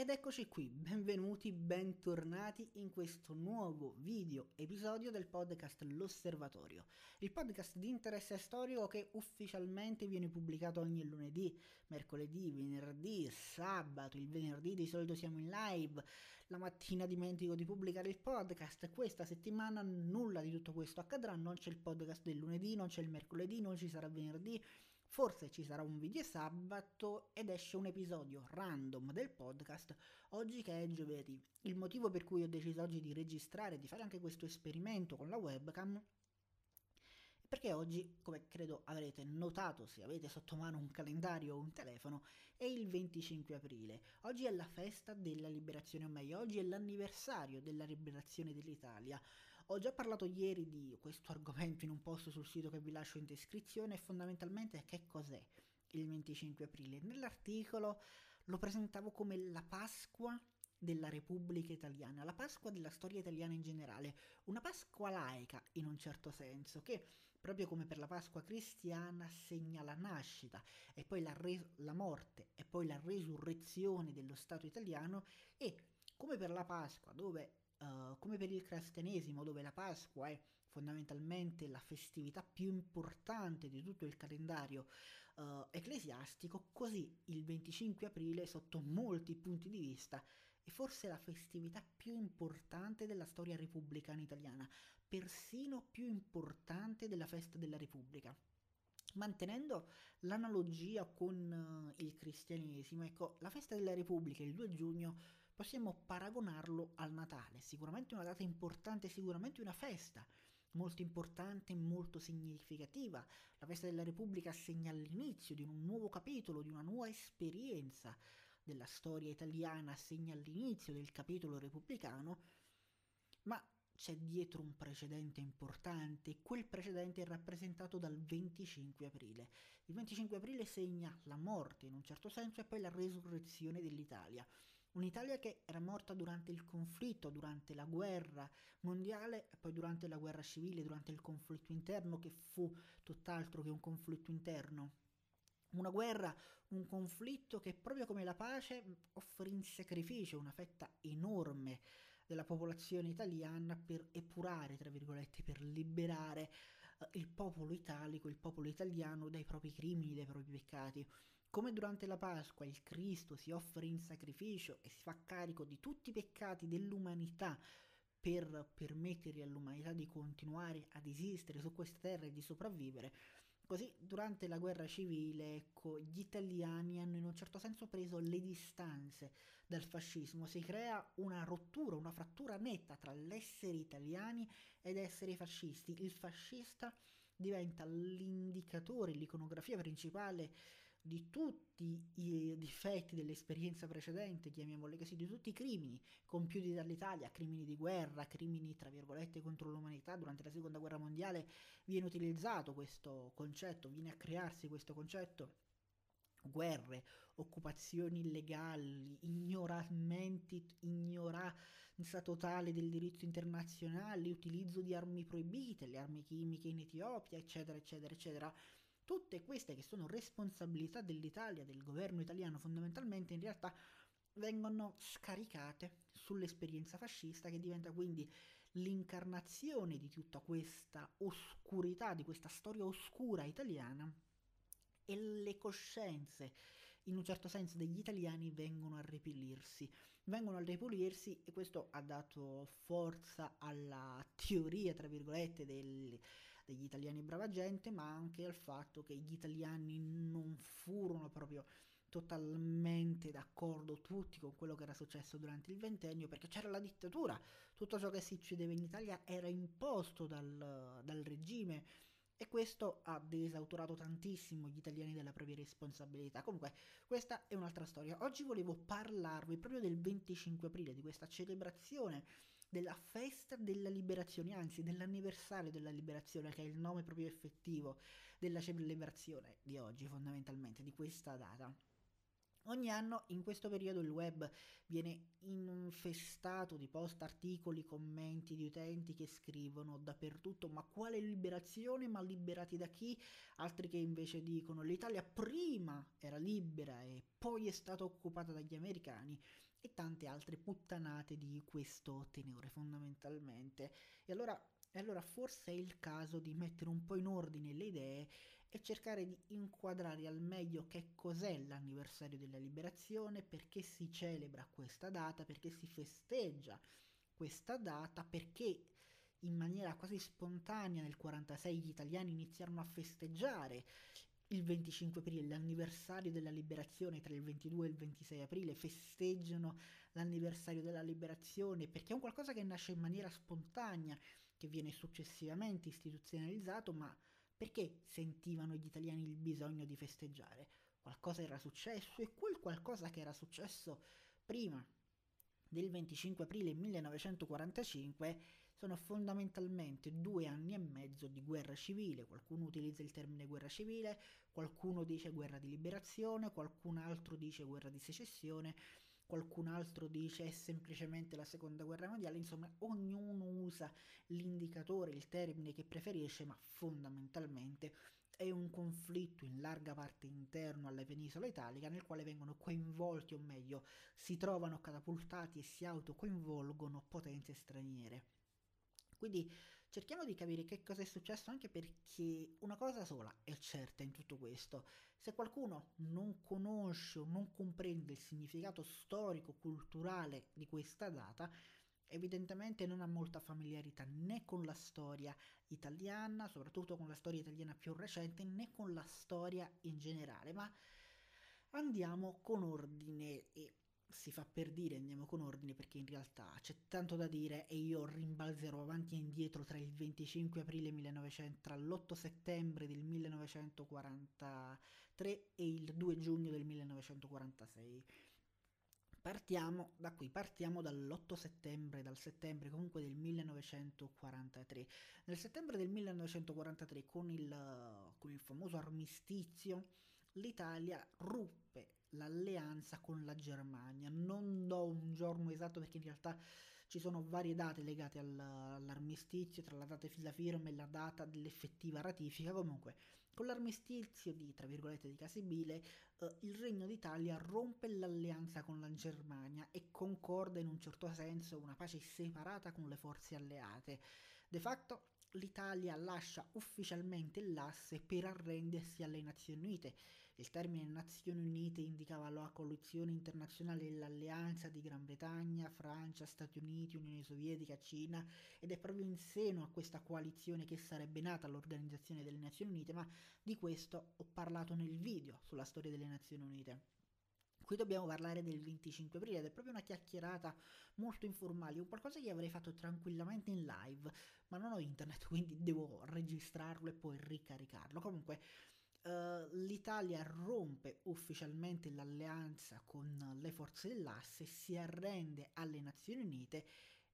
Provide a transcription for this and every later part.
Ed eccoci qui, benvenuti, bentornati in questo nuovo video episodio del podcast L'Osservatorio, il podcast di interesse storico che ufficialmente viene pubblicato ogni lunedì, mercoledì, venerdì, sabato, il venerdì di solito siamo in live, la mattina dimentico di pubblicare il podcast, questa settimana nulla di tutto questo accadrà, non c'è il podcast del lunedì, non c'è il mercoledì, non ci sarà venerdì, Forse ci sarà un video sabato ed esce un episodio random del podcast oggi che è giovedì. Il motivo per cui ho deciso oggi di registrare, di fare anche questo esperimento con la webcam perché oggi, come credo avrete notato se avete sotto mano un calendario o un telefono, è il 25 aprile. Oggi è la festa della liberazione, o meglio, oggi è l'anniversario della liberazione dell'Italia. Ho già parlato ieri di questo argomento in un post sul sito che vi lascio in descrizione fondamentalmente che cos'è il 25 aprile. Nell'articolo lo presentavo come la Pasqua della Repubblica Italiana, la Pasqua della storia italiana in generale, una Pasqua laica in un certo senso, che proprio come per la Pasqua cristiana segna la nascita e poi la, res- la morte e poi la resurrezione dello Stato italiano e come per la Pasqua dove Uh, come per il cristianesimo, dove la Pasqua è fondamentalmente la festività più importante di tutto il calendario uh, ecclesiastico, così il 25 aprile, sotto molti punti di vista, è forse la festività più importante della storia repubblicana italiana, persino più importante della festa della Repubblica. Mantenendo l'analogia con uh, il cristianesimo, ecco, la festa della Repubblica, il 2 giugno, possiamo paragonarlo al Natale, sicuramente una data importante, sicuramente una festa molto importante e molto significativa. La festa della Repubblica segna l'inizio di un nuovo capitolo, di una nuova esperienza della storia italiana, segna l'inizio del capitolo repubblicano, ma c'è dietro un precedente importante e quel precedente è rappresentato dal 25 aprile. Il 25 aprile segna la morte in un certo senso e poi la resurrezione dell'Italia. Un'Italia che era morta durante il conflitto, durante la guerra mondiale poi durante la guerra civile, durante il conflitto interno che fu tutt'altro che un conflitto interno. Una guerra, un conflitto che proprio come la pace offre in sacrificio una fetta enorme della popolazione italiana per epurare, tra virgolette, per liberare eh, il popolo italico, il popolo italiano dai propri crimini, dai propri peccati. Come durante la Pasqua il Cristo si offre in sacrificio e si fa carico di tutti i peccati dell'umanità per permettere all'umanità di continuare ad esistere su questa terra e di sopravvivere, Così durante la guerra civile, ecco, gli italiani hanno in un certo senso preso le distanze dal fascismo, si crea una rottura, una frattura netta tra l'essere italiani ed essere fascisti. Il fascista diventa l'indicatore, l'iconografia principale di tutti i difetti dell'esperienza precedente, chiamiamoli così, di tutti i crimini compiuti dall'Italia, crimini di guerra, crimini tra virgolette contro l'umanità durante la seconda guerra mondiale, viene utilizzato questo concetto, viene a crearsi questo concetto guerre, occupazioni illegali, ignoramenti, ignoranza totale del diritto internazionale, utilizzo di armi proibite, le armi chimiche in Etiopia, eccetera, eccetera, eccetera. Tutte queste che sono responsabilità dell'Italia, del governo italiano fondamentalmente, in realtà vengono scaricate sull'esperienza fascista che diventa quindi l'incarnazione di tutta questa oscurità, di questa storia oscura italiana e le coscienze, in un certo senso, degli italiani vengono a ripulirsi. Vengono a ripulirsi e questo ha dato forza alla teoria, tra virgolette, del, degli italiani brava gente, ma anche al fatto che gli italiani non furono proprio totalmente d'accordo tutti con quello che era successo durante il ventennio perché c'era la dittatura, tutto ciò che succedeva in Italia era imposto dal, dal regime e questo ha desautorato tantissimo gli italiani della propria responsabilità. Comunque, questa è un'altra storia. Oggi volevo parlarvi proprio del 25 aprile, di questa celebrazione della festa della liberazione, anzi dell'anniversario della liberazione, che è il nome proprio effettivo della celebrazione di oggi, fondamentalmente, di questa data. Ogni anno in questo periodo il web viene infestato di post, articoli, commenti di utenti che scrivono dappertutto ma quale liberazione, ma liberati da chi? Altri che invece dicono l'Italia prima era libera e poi è stata occupata dagli americani e tante altre puttanate di questo tenore fondamentalmente. E allora, e allora forse è il caso di mettere un po' in ordine le idee e cercare di inquadrare al meglio che cos'è l'anniversario della liberazione, perché si celebra questa data, perché si festeggia questa data, perché in maniera quasi spontanea nel 46 gli italiani iniziarono a festeggiare il 25 aprile, l'anniversario della liberazione tra il 22 e il 26 aprile, festeggiano l'anniversario della liberazione perché è un qualcosa che nasce in maniera spontanea, che viene successivamente istituzionalizzato, ma perché sentivano gli italiani il bisogno di festeggiare? Qualcosa era successo e quel qualcosa che era successo prima del 25 aprile 1945 sono fondamentalmente due anni e mezzo di guerra civile. Qualcuno utilizza il termine guerra civile, qualcuno dice guerra di liberazione, qualcun altro dice guerra di secessione, qualcun altro dice semplicemente la seconda guerra mondiale, insomma ognuno usa l'indicatore, il termine che preferisce, ma fondamentalmente è un conflitto in larga parte interno alla penisola italica nel quale vengono coinvolti, o meglio, si trovano catapultati e si autocoinvolgono potenze straniere. Quindi cerchiamo di capire che cosa è successo anche perché una cosa sola è certa in tutto questo. Se qualcuno non conosce o non comprende il significato storico-culturale di questa data, evidentemente non ha molta familiarità né con la storia italiana, soprattutto con la storia italiana più recente, né con la storia in generale. Ma andiamo con ordine e si fa per dire andiamo con ordine perché in realtà c'è tanto da dire e io rimbalzerò avanti e indietro tra il 25 aprile 1900 tra l'8 settembre del 1943 e il 2 giugno del 1946 partiamo da qui partiamo dall'8 settembre dal settembre comunque del 1943 nel settembre del 1943 con il, con il famoso armistizio l'Italia ruppe l'alleanza con la Germania. Non do un giorno esatto perché in realtà ci sono varie date legate all'armistizio, tra la data della firma e la data dell'effettiva ratifica. Comunque, con l'armistizio di, tra virgolette, di Casibile, eh, il Regno d'Italia rompe l'alleanza con la Germania e concorda in un certo senso una pace separata con le forze alleate. De facto, l'Italia lascia ufficialmente l'asse per arrendersi alle Nazioni Unite il termine Nazioni Unite indicava la coalizione internazionale e l'alleanza di Gran Bretagna, Francia, Stati Uniti, Unione Sovietica, Cina ed è proprio in seno a questa coalizione che sarebbe nata l'Organizzazione delle Nazioni Unite, ma di questo ho parlato nel video sulla storia delle Nazioni Unite. Qui dobbiamo parlare del 25 aprile ed è proprio una chiacchierata molto informale, un qualcosa che avrei fatto tranquillamente in live, ma non ho internet, quindi devo registrarlo e poi ricaricarlo. Comunque, Uh, l'Italia rompe ufficialmente l'alleanza con le forze dell'asse, si arrende alle Nazioni Unite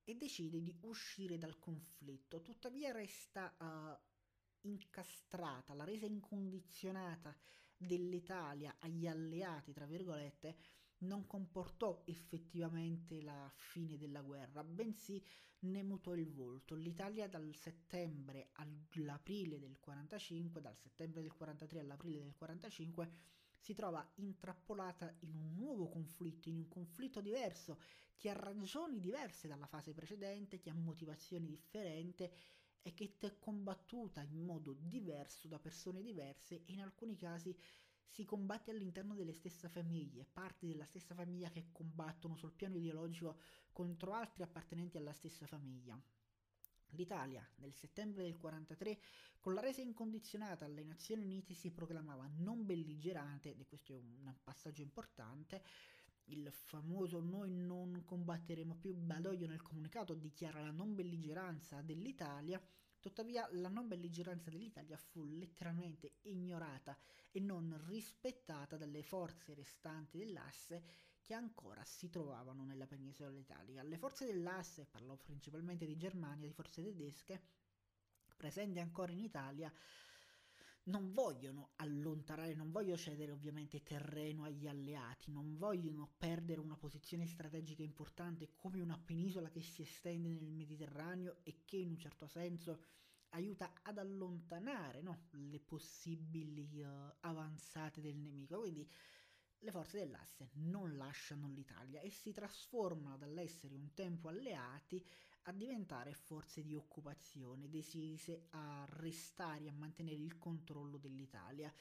e decide di uscire dal conflitto. Tuttavia resta uh, incastrata, la resa incondizionata dell'Italia agli alleati, tra virgolette, non comportò effettivamente la fine della guerra, bensì ne mutò il volto. L'Italia dal settembre all'aprile del 45, dal settembre del 43 all'aprile del 45, si trova intrappolata in un nuovo conflitto, in un conflitto diverso, che ha ragioni diverse dalla fase precedente, che ha motivazioni differenti e che è combattuta in modo diverso da persone diverse e in alcuni casi si combatte all'interno delle stesse famiglie, parti della stessa famiglia che combattono sul piano ideologico contro altri appartenenti alla stessa famiglia. L'Italia, nel settembre del 43, con la resa incondizionata alle Nazioni Unite, si proclamava non belligerante, e questo è un passaggio importante, il famoso noi non combatteremo più Badoglio nel comunicato dichiara la non belligeranza dell'Italia Tuttavia la non belligeranza dell'Italia fu letteralmente ignorata e non rispettata dalle forze restanti dell'asse che ancora si trovavano nella penisola italica. Le forze dell'asse, parlò principalmente di Germania, di forze tedesche, presenti ancora in Italia, non vogliono allontanare, non vogliono cedere ovviamente terreno agli alleati, non vogliono perdere una posizione strategica importante come una penisola che si estende nel Mediterraneo e che in un certo senso aiuta ad allontanare no, le possibili uh, avanzate del nemico. Quindi le forze dell'asse non lasciano l'Italia e si trasformano dall'essere un tempo alleati a diventare forze di occupazione decise a restare e a mantenere il controllo dell'Italia.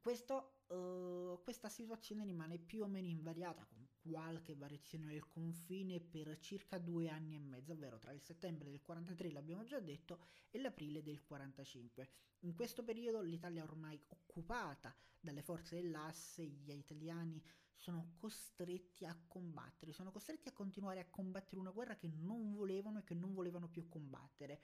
Questo, uh, questa situazione rimane più o meno invariata, qualche variazione del confine, per circa due anni e mezzo, ovvero tra il settembre del 43, l'abbiamo già detto, e l'aprile del 45. In questo periodo l'Italia è ormai occupata dalle forze dell'asse, gli italiani sono costretti a combattere, sono costretti a continuare a combattere una guerra che non volevano e che non volevano più combattere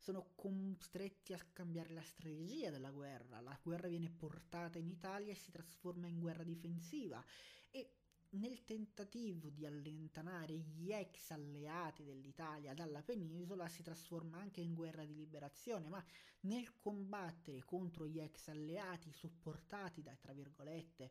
sono costretti a cambiare la strategia della guerra. La guerra viene portata in Italia e si trasforma in guerra difensiva e nel tentativo di allontanare gli ex alleati dell'Italia dalla penisola si trasforma anche in guerra di liberazione, ma nel combattere contro gli ex alleati supportati da, tra virgolette,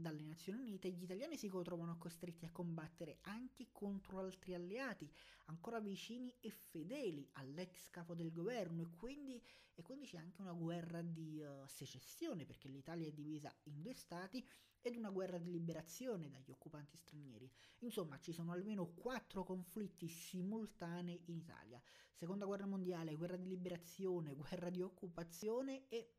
dalle Nazioni Unite, gli italiani si trovano costretti a combattere anche contro altri alleati ancora vicini e fedeli all'ex capo del governo e quindi, e quindi c'è anche una guerra di uh, secessione perché l'Italia è divisa in due stati ed una guerra di liberazione dagli occupanti stranieri. Insomma, ci sono almeno quattro conflitti simultanei in Italia. Seconda guerra mondiale, guerra di liberazione, guerra di occupazione e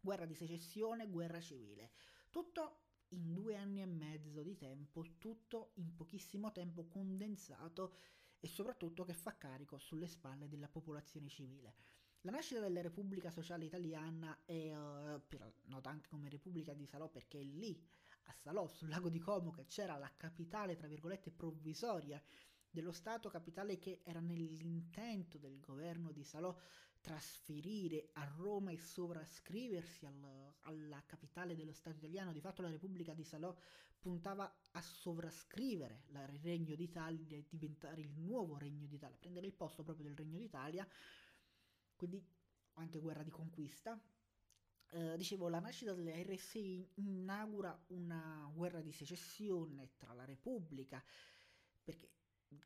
guerra di secessione, guerra civile. Tutto in due anni e mezzo di tempo, tutto in pochissimo tempo condensato e soprattutto che fa carico sulle spalle della popolazione civile. La nascita della Repubblica Sociale Italiana è uh, nota anche come Repubblica di Salò perché lì, a Salò, sul lago di Como, che c'era la capitale, tra virgolette, provvisoria dello Stato, capitale che era nell'intento del governo di Salò trasferire a Roma e sovrascriversi al, alla capitale dello Stato italiano. Di fatto la Repubblica di Salò puntava a sovrascrivere il Regno d'Italia e diventare il nuovo Regno d'Italia, prendere il posto proprio del Regno d'Italia quindi anche guerra di conquista. Eh, dicevo, la nascita delle RSI inaugura una guerra di secessione tra la Repubblica, perché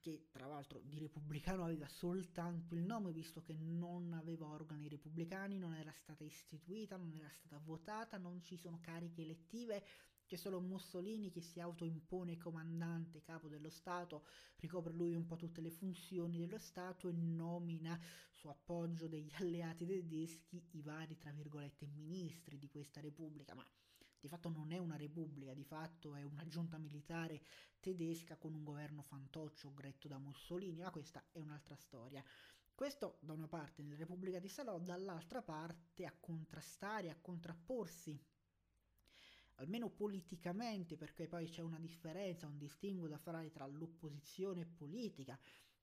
che tra l'altro di repubblicano aveva soltanto il nome, visto che non aveva organi repubblicani, non era stata istituita, non era stata votata, non ci sono cariche elettive, c'è solo Mussolini che si autoimpone comandante, capo dello Stato, ricopre lui un po' tutte le funzioni dello Stato e nomina su appoggio degli alleati tedeschi i vari, tra virgolette, ministri di questa Repubblica, ma di fatto non è una repubblica, di fatto è una giunta militare tedesca con un governo fantoccio gretto da Mussolini, ma questa è un'altra storia. Questo da una parte nella Repubblica di Salò, dall'altra parte a contrastare, a contrapporsi almeno politicamente, perché poi c'è una differenza, un distinguo da fare tra l'opposizione politica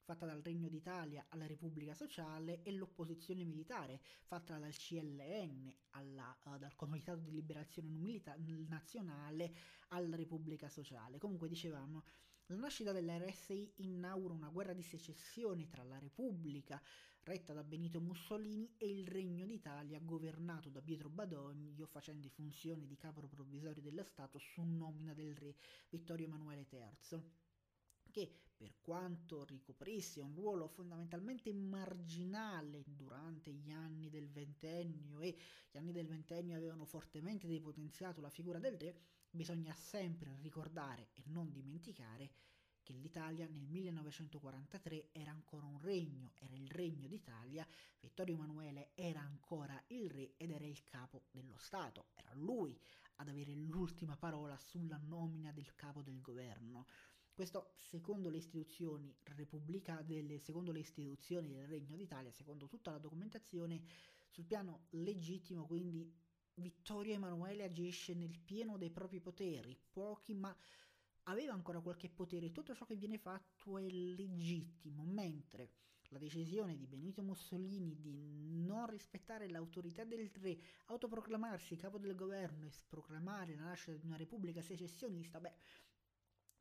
fatta dal Regno d'Italia alla Repubblica Sociale e l'opposizione militare fatta dal CLN, alla, uh, dal Comitato di Liberazione Milita- Nazionale alla Repubblica Sociale. Comunque dicevamo, la nascita dell'RSI inaugura una guerra di secessione tra la Repubblica, retta da Benito Mussolini, e il Regno d'Italia, governato da Pietro Badoglio, facendo funzioni di capo provvisorio dello Stato su nomina del re Vittorio Emanuele III che per quanto ricoprisse un ruolo fondamentalmente marginale durante gli anni del ventennio e gli anni del ventennio avevano fortemente depotenziato la figura del re, bisogna sempre ricordare e non dimenticare che l'Italia nel 1943 era ancora un regno, era il regno d'Italia, Vittorio Emanuele era ancora il re ed era il capo dello Stato, era lui ad avere l'ultima parola sulla nomina del capo del governo. Questo secondo le istituzioni repubblicane, secondo le istituzioni del Regno d'Italia, secondo tutta la documentazione, sul piano legittimo quindi Vittorio Emanuele agisce nel pieno dei propri poteri, pochi ma aveva ancora qualche potere, tutto ciò che viene fatto è legittimo, mentre la decisione di Benito Mussolini di non rispettare l'autorità del re, autoproclamarsi capo del governo e proclamare la nascita di una repubblica secessionista, beh,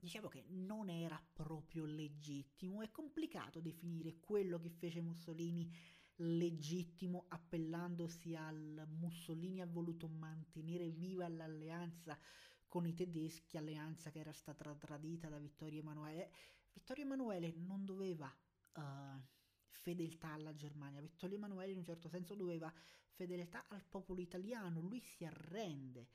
diciamo che non era proprio legittimo, è complicato definire quello che fece Mussolini legittimo appellandosi al Mussolini ha voluto mantenere viva l'alleanza con i tedeschi, alleanza che era stata tradita da Vittorio Emanuele. Vittorio Emanuele non doveva uh, fedeltà alla Germania, Vittorio Emanuele in un certo senso doveva fedeltà al popolo italiano, lui si arrende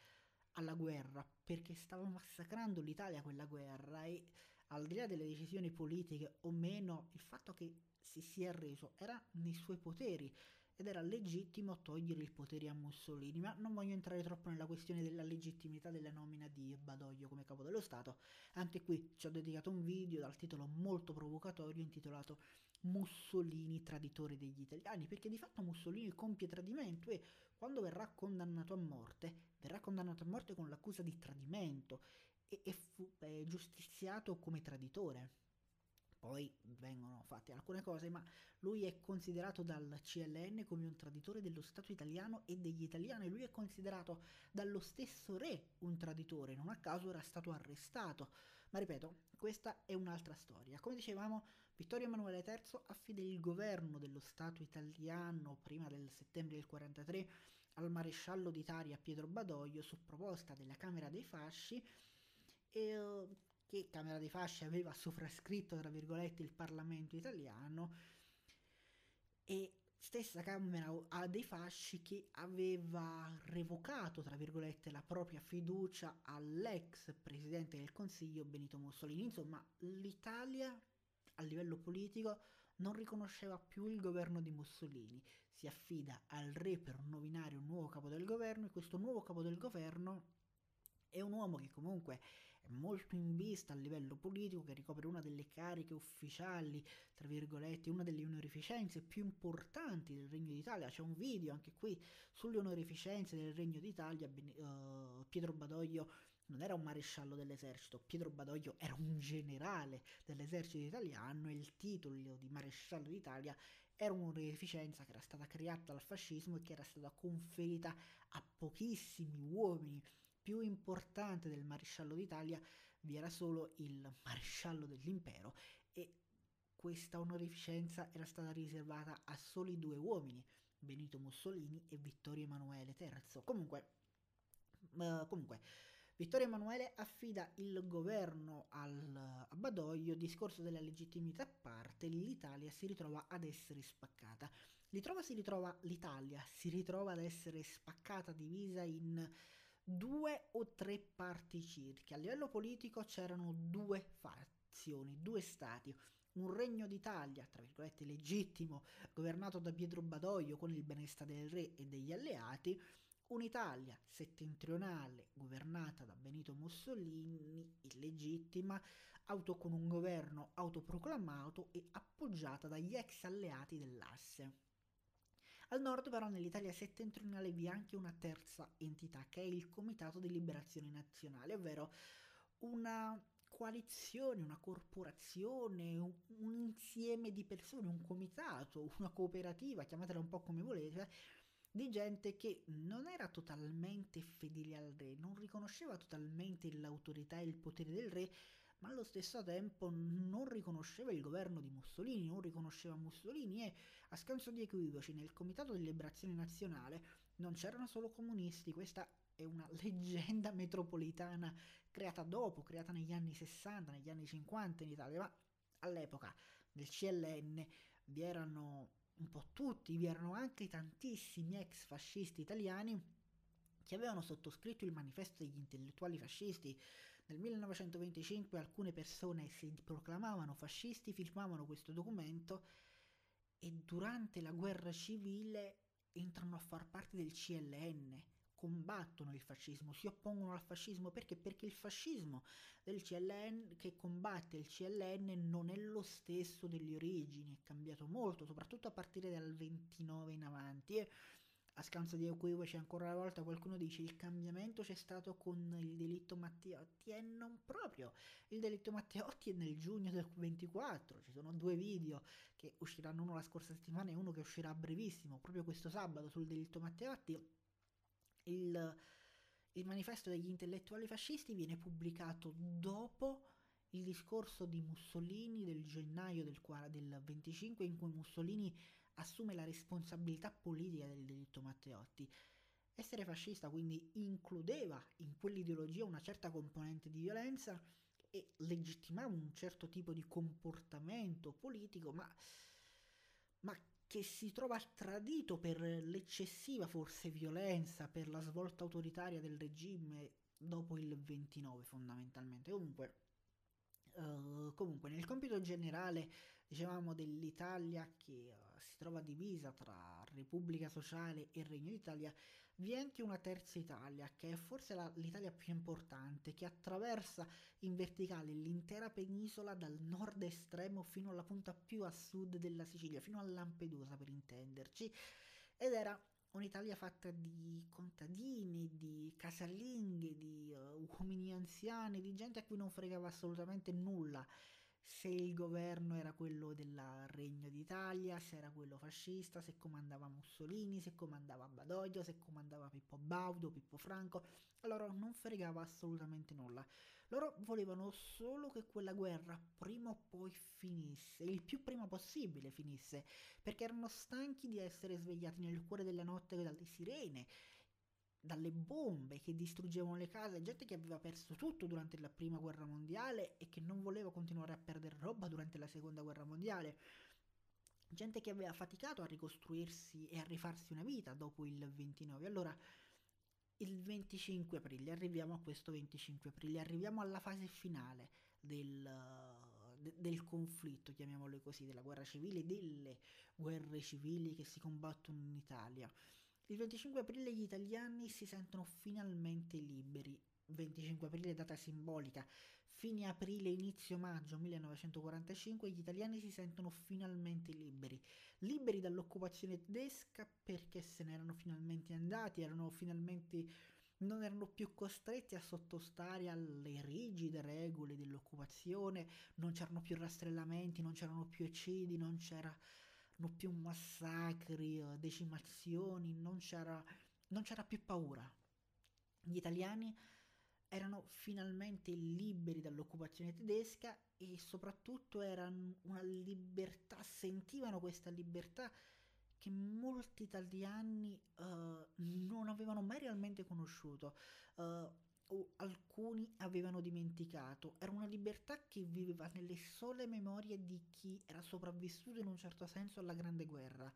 alla guerra perché stava massacrando l'Italia quella guerra e al di là delle decisioni politiche o meno, il fatto che si sia arreso era nei suoi poteri ed era legittimo togliere il potere a Mussolini, ma non voglio entrare troppo nella questione della legittimità della nomina di Badoglio come capo dello Stato. Anche qui ci ho dedicato un video dal titolo molto provocatorio intitolato Mussolini traditore degli italiani, perché di fatto Mussolini compie tradimento e quando verrà condannato a morte, verrà condannato a morte con l'accusa di tradimento e, e fu è giustiziato come traditore. Poi vengono fatte alcune cose, ma lui è considerato dal CLN come un traditore dello Stato italiano e degli italiani. Lui è considerato dallo stesso re un traditore, non a caso era stato arrestato. Ma ripeto, questa è un'altra storia. Come dicevamo, Vittorio Emanuele III affida il governo dello Stato italiano prima del settembre del 43 al maresciallo d'Italia Pietro Badoglio su proposta della Camera dei Fasci e che Camera dei Fasci aveva sovrascritto, tra virgolette, il Parlamento italiano e stessa Camera dei Fasci che aveva revocato, tra virgolette, la propria fiducia all'ex Presidente del Consiglio Benito Mussolini. Insomma, l'Italia a livello politico non riconosceva più il governo di Mussolini, si affida al re per nominare un nuovo capo del governo e questo nuovo capo del governo è un uomo che comunque molto in vista a livello politico, che ricopre una delle cariche ufficiali, tra virgolette, una delle onorificenze più importanti del Regno d'Italia. C'è un video anche qui sulle onorificenze del Regno d'Italia. Uh, Pietro Badoglio non era un maresciallo dell'esercito, Pietro Badoglio era un generale dell'esercito italiano e il titolo di maresciallo d'Italia era un'onorificenza che era stata creata dal fascismo e che era stata conferita a pochissimi uomini più importante del maresciallo d'Italia vi era solo il maresciallo dell'impero e questa onorificenza era stata riservata a soli due uomini, Benito Mussolini e Vittorio Emanuele III. Comunque, uh, comunque Vittorio Emanuele affida il governo al, a Badoglio, discorso della legittimità a parte, l'Italia si ritrova ad essere spaccata. Ritrova, si ritrova, L'Italia si ritrova ad essere spaccata, divisa in due o tre parti circa. A livello politico c'erano due fazioni, due stati. Un regno d'Italia, tra virgolette legittimo, governato da Pietro Badoglio con il benestare del re e degli alleati, un'Italia settentrionale governata da Benito Mussolini, illegittima, auto con un governo autoproclamato e appoggiata dagli ex alleati dell'asse. Al nord però nell'Italia settentrionale vi è anche una terza entità che è il Comitato di Liberazione Nazionale, ovvero una coalizione, una corporazione, un, un, insieme di persone, un comitato, una cooperativa, chiamatela un po' come volete, di gente che non era totalmente fedele al re, non riconosceva totalmente l'autorità e il potere del re, ma allo stesso tempo non riconosceva il governo di Mussolini, non riconosceva Mussolini e a scanso di equivoci nel Comitato di Liberazione Nazionale non c'erano solo comunisti, questa è una leggenda metropolitana creata dopo, creata negli anni 60, negli anni 50 in Italia, ma all'epoca del CLN vi erano un po' tutti, vi erano anche tantissimi ex fascisti italiani che avevano sottoscritto il manifesto degli intellettuali fascisti, nel 1925 alcune persone si proclamavano fascisti, firmavano questo documento e durante la guerra civile entrano a far parte del CLN, combattono il fascismo, si oppongono al fascismo perché? Perché il fascismo del CLN che combatte il CLN non è lo stesso delle origini, è cambiato molto, soprattutto a partire dal 29 in avanti. E a scanso di equivoci ancora una volta qualcuno dice il cambiamento c'è stato con il delitto Matteotti e non proprio il delitto Matteotti è nel giugno del 24 ci sono due video che usciranno uno la scorsa settimana e uno che uscirà brevissimo proprio questo sabato sul delitto Matteotti il, il manifesto degli intellettuali fascisti viene pubblicato dopo il discorso di Mussolini del gennaio del, del 25 in cui Mussolini assume la responsabilità politica del delitto Matteotti. Essere fascista quindi includeva in quell'ideologia una certa componente di violenza e legittimava un certo tipo di comportamento politico, ma, ma che si trova tradito per l'eccessiva forse violenza, per la svolta autoritaria del regime dopo il 29 fondamentalmente. Comunque, uh, comunque nel compito generale dicevamo dell'Italia che uh, si trova divisa tra Repubblica Sociale e Regno d'Italia, vi è anche una terza Italia, che è forse la, l'Italia più importante, che attraversa in verticale l'intera penisola dal nord estremo fino alla punta più a sud della Sicilia, fino a Lampedusa per intenderci, ed era un'Italia fatta di contadini, di casalinghe, di uh, uomini anziani, di gente a cui non fregava assolutamente nulla. Se il governo era quello se era quello fascista, se comandava Mussolini, se comandava Badoglio, se comandava Pippo Baudo, Pippo Franco, allora non fregava assolutamente nulla. Loro volevano solo che quella guerra prima o poi finisse, il più prima possibile finisse, perché erano stanchi di essere svegliati nel cuore della notte dalle sirene, dalle bombe che distruggevano le case, gente che aveva perso tutto durante la prima guerra mondiale e che non voleva continuare a perdere roba durante la seconda guerra mondiale, gente che aveva faticato a ricostruirsi e a rifarsi una vita dopo il 29. Allora, il 25 aprile, arriviamo a questo 25 aprile, arriviamo alla fase finale del, de, del conflitto, chiamiamolo così, della guerra civile, delle guerre civili che si combattono in Italia. Il 25 aprile gli italiani si sentono finalmente liberi. 25 aprile data simbolica. Fine aprile, inizio maggio 1945 gli italiani si sentono finalmente liberi. Liberi dall'occupazione tedesca perché se ne erano finalmente andati, erano finalmente non erano più costretti a sottostare alle rigide regole dell'occupazione, non c'erano più rastrellamenti, non c'erano più eccidi, non c'era non più massacri, decimazioni, non c'era, non c'era più paura. Gli italiani erano finalmente liberi dall'occupazione tedesca e soprattutto erano una libertà, sentivano questa libertà che molti italiani uh, non avevano mai realmente conosciuto. Uh, o alcuni avevano dimenticato. Era una libertà che viveva nelle sole memorie di chi era sopravvissuto in un certo senso alla Grande Guerra.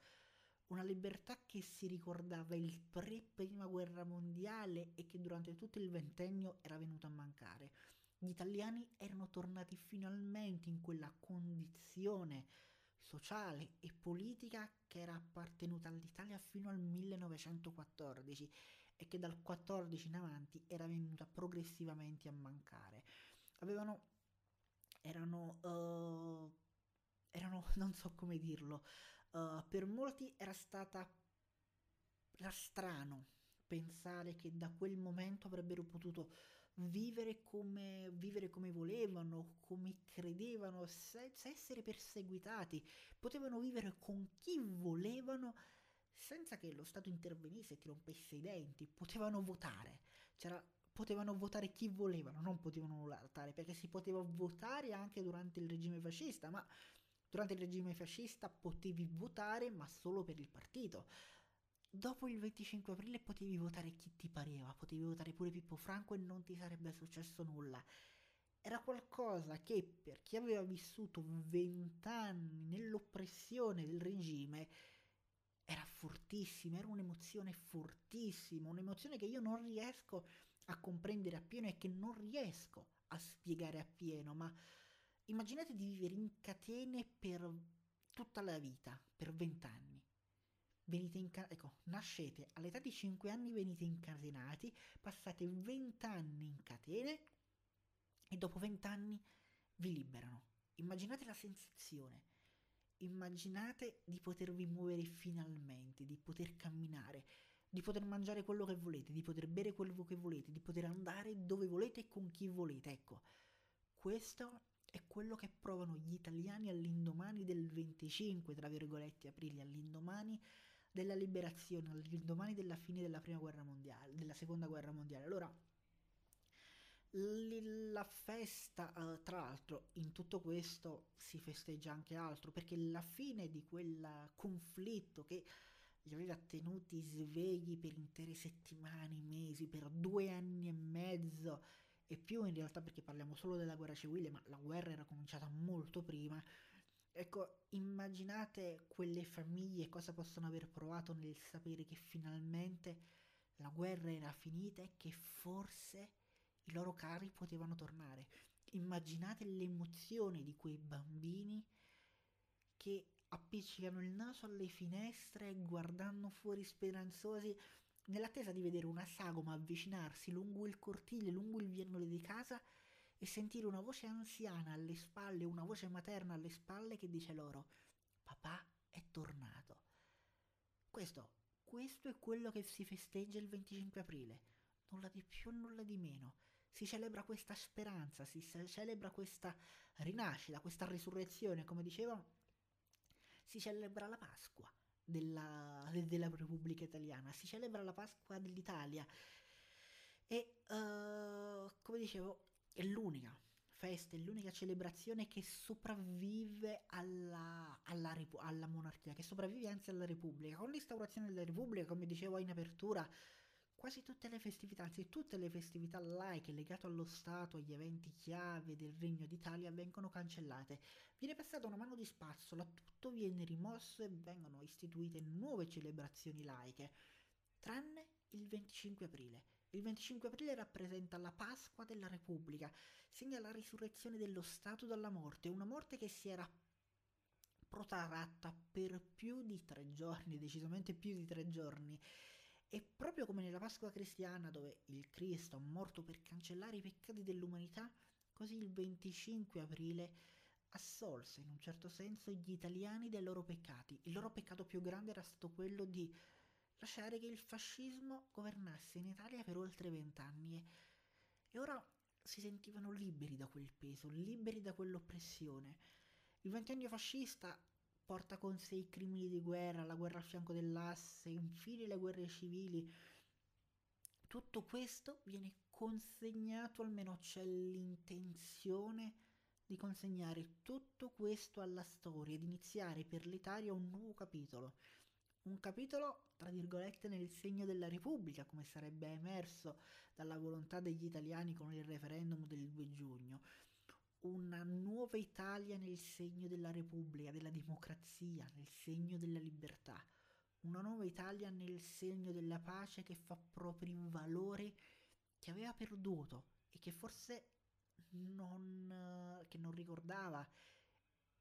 Una libertà che si ricordava il pre-prima guerra mondiale e che durante tutto il ventennio era venuta a mancare. Gli italiani erano tornati finalmente in quella condizione sociale e politica che era appartenuta all'Italia fino al 1914 e che dal 14 in avanti era venuta progressivamente a mancare. Avevano erano uh, erano non so come dirlo uh, per molti era stata era strano pensare che da quel momento avrebbero potuto vivere come, vivere come volevano, come credevano, senza essere perseguitati, potevano vivere con chi volevano senza che lo Stato intervenisse e ti rompesse i denti, potevano votare, C'era, potevano votare chi volevano, non potevano votare, perché si poteva votare anche durante il regime fascista, ma durante il regime fascista potevi votare ma solo per il partito. Dopo il 25 aprile potevi votare chi ti pareva, potevi votare pure Pippo Franco e non ti sarebbe successo nulla. Era qualcosa che per chi aveva vissuto vent'anni nell'oppressione del regime era fortissima, era un'emozione fortissima, un'emozione che io non riesco a comprendere appieno e che non riesco a spiegare appieno, ma immaginate di vivere in catene per tutta la vita, per vent'anni. Venite in ca- ecco, nascete all'età di 5 anni, venite incatenati, passate 20 anni in catene e dopo 20 anni vi liberano. Immaginate la sensazione immaginate di potervi muovere finalmente, di poter camminare, di poter mangiare quello che volete, di poter bere quello che volete, di poter andare dove volete e con chi volete. Ecco, questo è quello che provano gli italiani all'indomani del 25, tra virgolette, aprile, all'indomani della liberazione, all'indomani della fine della prima guerra mondiale, della seconda guerra mondiale. Allora, la festa, uh, tra l'altro, in tutto questo si festeggia anche altro perché la fine di quel conflitto che li aveva tenuti svegli per intere settimane, mesi, per due anni e mezzo e più in realtà perché parliamo solo della guerra civile, ma la guerra era cominciata molto prima. ecco, immaginate quelle famiglie cosa possono aver provato nel sapere che finalmente la guerra era finita e che forse i loro cari potevano tornare. Immaginate l'emozione di quei bambini che appiccicano il naso alle finestre guardando fuori speranzosi nell'attesa di vedere una sagoma avvicinarsi lungo il cortile, lungo il viennole di casa e sentire una voce anziana alle spalle, una voce materna alle spalle che dice loro papà è tornato. Questo, questo è quello che si festeggia il 25 aprile, nulla di più, nulla di meno. Si celebra questa speranza, si celebra questa rinascita, questa risurrezione, come dicevo, si celebra la Pasqua della, della Repubblica Italiana, si celebra la Pasqua dell'Italia e uh, come dicevo è l'unica festa, è l'unica celebrazione che sopravvive alla, alla, alla, monarchia, che sopravvive anzi alla Repubblica. Con l'instaurazione della Repubblica, come dicevo in apertura, quasi tutte le festività, anzi tutte le festività laiche legate allo Stato, agli eventi chiave del Regno d'Italia vengono cancellate. Viene passata una mano di spazzola, tutto viene rimosso e vengono istituite nuove celebrazioni laiche, tranne il 25 aprile. Il 25 aprile rappresenta la Pasqua della Repubblica, segna la risurrezione dello Stato dalla morte, una morte che si era protratta per più di tre giorni, decisamente più di tre giorni, e proprio come nella Pasqua cristiana, dove il Cristo è morto per cancellare i peccati dell'umanità, così il 25 aprile assolse in un certo senso gli italiani dei loro peccati. Il loro peccato più grande era stato quello di lasciare che il fascismo governasse in Italia per oltre vent'anni e ora si sentivano liberi da quel peso, liberi da quell'oppressione. Il ventennio fascista porta con sé i crimini di guerra, la guerra al fianco dell'asse, infine le guerre civili. Tutto questo viene consegnato, almeno c'è l'intenzione di consegnare tutto questo alla storia, di iniziare per l'Italia un nuovo capitolo. Un capitolo, tra virgolette, nel segno della Repubblica, come sarebbe emerso dalla volontà degli italiani con il referendum del 2 giugno una nuova Italia nel segno della Repubblica, della democrazia, nel segno della libertà, una nuova Italia nel segno della pace che fa proprio un valore che aveva perduto e che forse non, che non ricordava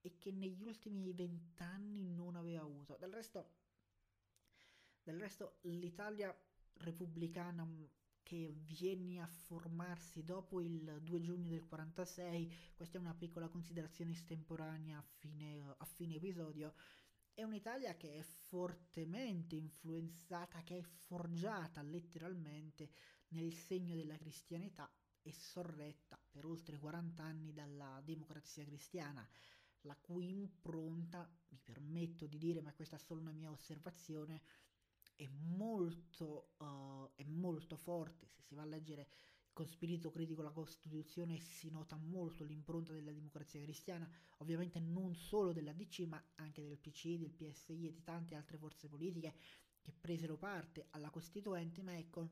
e che negli ultimi vent'anni non aveva avuto. Del resto, del resto l'Italia repubblicana che viene a formarsi dopo il 2 giugno del 46, questa è una piccola considerazione estemporanea a fine, a fine episodio, è un'Italia che è fortemente influenzata, che è forgiata letteralmente nel segno della cristianità e sorretta per oltre 40 anni dalla democrazia cristiana, la cui impronta, mi permetto di dire, ma questa è solo una mia osservazione, è molto, uh, è molto forte, se si va a leggere con spirito critico la Costituzione si nota molto l'impronta della democrazia cristiana, ovviamente non solo della DC ma anche del PCI, del PSI e di tante altre forze politiche che presero parte alla Costituente, ma ecco,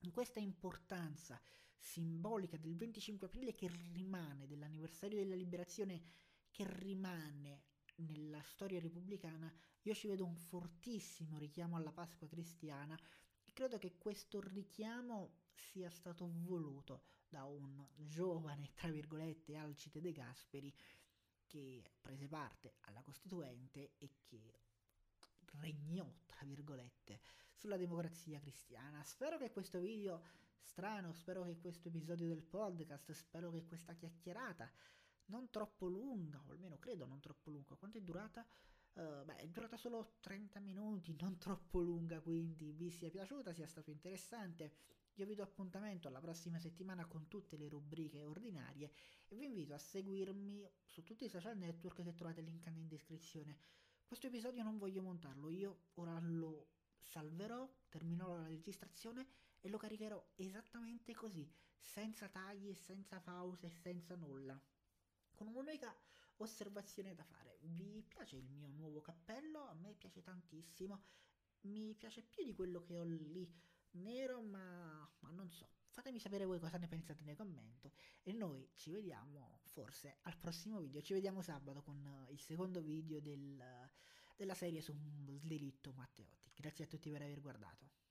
in questa importanza simbolica del 25 aprile che rimane, dell'anniversario della liberazione che rimane nella storia repubblicana, io ci vedo un fortissimo richiamo alla Pasqua cristiana e credo che questo richiamo sia stato voluto da un giovane, tra virgolette, Alcide De Gasperi che prese parte alla Costituente e che regnò, tra virgolette, sulla democrazia cristiana. Spero che questo video strano, spero che questo episodio del podcast, spero che questa chiacchierata non troppo lunga, o almeno credo non troppo lunga. Quanto è durata? Uh, beh, è durata solo 30 minuti, non troppo lunga, quindi vi sia piaciuta, sia stato interessante. Io vi do appuntamento alla prossima settimana con tutte le rubriche ordinarie e vi invito a seguirmi su tutti i social network che trovate il link in descrizione. Questo episodio non voglio montarlo, io ora lo salverò, terminerò la registrazione e lo caricherò esattamente così, senza tagli, senza pause, senza nulla con un'unica osservazione da fare. Vi piace il mio nuovo cappello? A me piace tantissimo. Mi piace più di quello che ho lì nero, ma, ma non so. Fatemi sapere voi cosa ne pensate nei commenti e noi ci vediamo forse al prossimo video. Ci vediamo sabato con il secondo video del, della serie sul delitto Matteotti. Grazie a tutti per aver guardato.